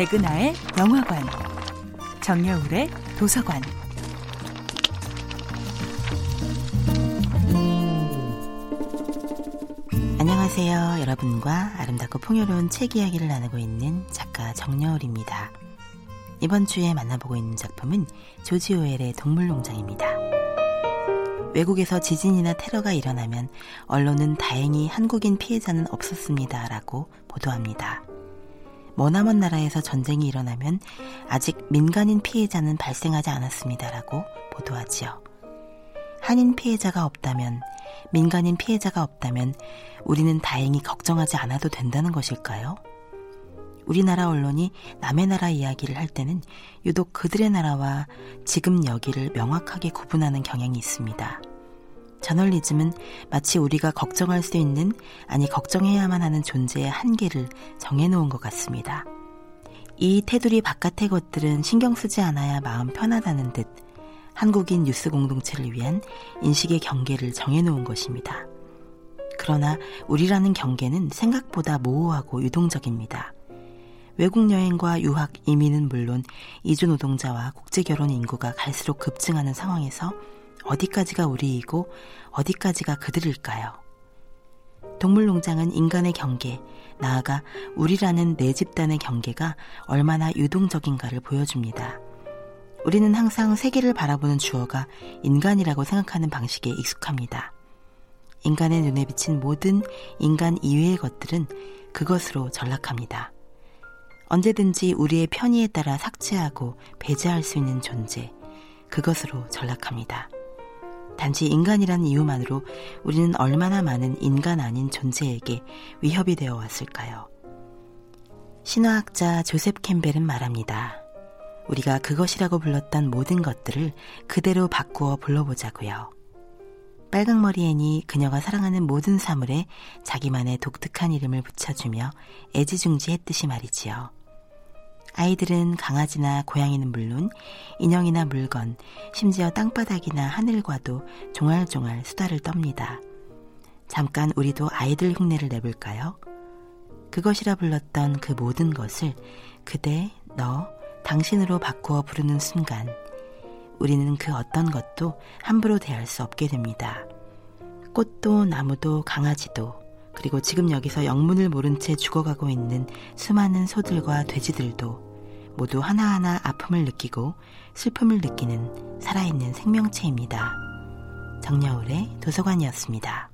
백은하의 영화관, 정여울의 도서관. 안녕하세요. 여러분과 아름답고 풍요로운 책 이야기를 나누고 있는 작가 정여울입니다. 이번 주에 만나보고 있는 작품은 조지 오웰의 동물농장입니다. 외국에서 지진이나 테러가 일어나면 언론은 다행히 한국인 피해자는 없었습니다. 라고 보도합니다. 머나먼 나라에서 전쟁이 일어나면 아직 민간인 피해자는 발생하지 않았습니다. 라고 보도하지요. 한인 피해자가 없다면, 민간인 피해자가 없다면 우리는 다행히 걱정하지 않아도 된다는 것일까요? 우리나라 언론이 남의 나라 이야기를 할 때는 유독 그들의 나라와 지금 여기를 명확하게 구분하는 경향이 있습니다. 저널리즘은 마치 우리가 걱정할 수 있는, 아니 걱정해야만 하는 존재의 한계를 정해놓은 것 같습니다. 이 테두리 바깥의 것들은 신경 쓰지 않아야 마음 편하다는 듯 한국인 뉴스 공동체를 위한 인식의 경계를 정해놓은 것입니다. 그러나 우리라는 경계는 생각보다 모호하고 유동적입니다. 외국 여행과 유학, 이민은 물론 이주 노동자와 국제 결혼 인구가 갈수록 급증하는 상황에서 어디까지가 우리이고 어디까지가 그들일까요? 동물농장은 인간의 경계, 나아가 우리라는 내 집단의 경계가 얼마나 유동적인가를 보여줍니다. 우리는 항상 세계를 바라보는 주어가 인간이라고 생각하는 방식에 익숙합니다. 인간의 눈에 비친 모든 인간 이외의 것들은 그것으로 전락합니다. 언제든지 우리의 편의에 따라 삭제하고 배제할 수 있는 존재, 그것으로 전락합니다. 단지 인간이란 이유만으로 우리는 얼마나 많은 인간 아닌 존재에게 위협이 되어 왔을까요? 신화학자 조셉 캠벨은 말합니다. 우리가 그것이라고 불렀던 모든 것들을 그대로 바꾸어 불러보자고요. 빨강머리 앤이 그녀가 사랑하는 모든 사물에 자기만의 독특한 이름을 붙여주며 애지중지했듯이 말이지요. 아이들은 강아지나 고양이는 물론 인형이나 물건, 심지어 땅바닥이나 하늘과도 종알종알 수다를 떱니다. 잠깐 우리도 아이들 흉내를 내볼까요? 그것이라 불렀던 그 모든 것을 그대, 너, 당신으로 바꾸어 부르는 순간 우리는 그 어떤 것도 함부로 대할 수 없게 됩니다. 꽃도 나무도 강아지도 그리고 지금 여기서 영문을 모른 채 죽어가고 있는 수많은 소들과 돼지들도 모두 하나하나 아픔을 느끼고 슬픔을 느끼는 살아있는 생명체입니다. 정여울의 도서관이었습니다.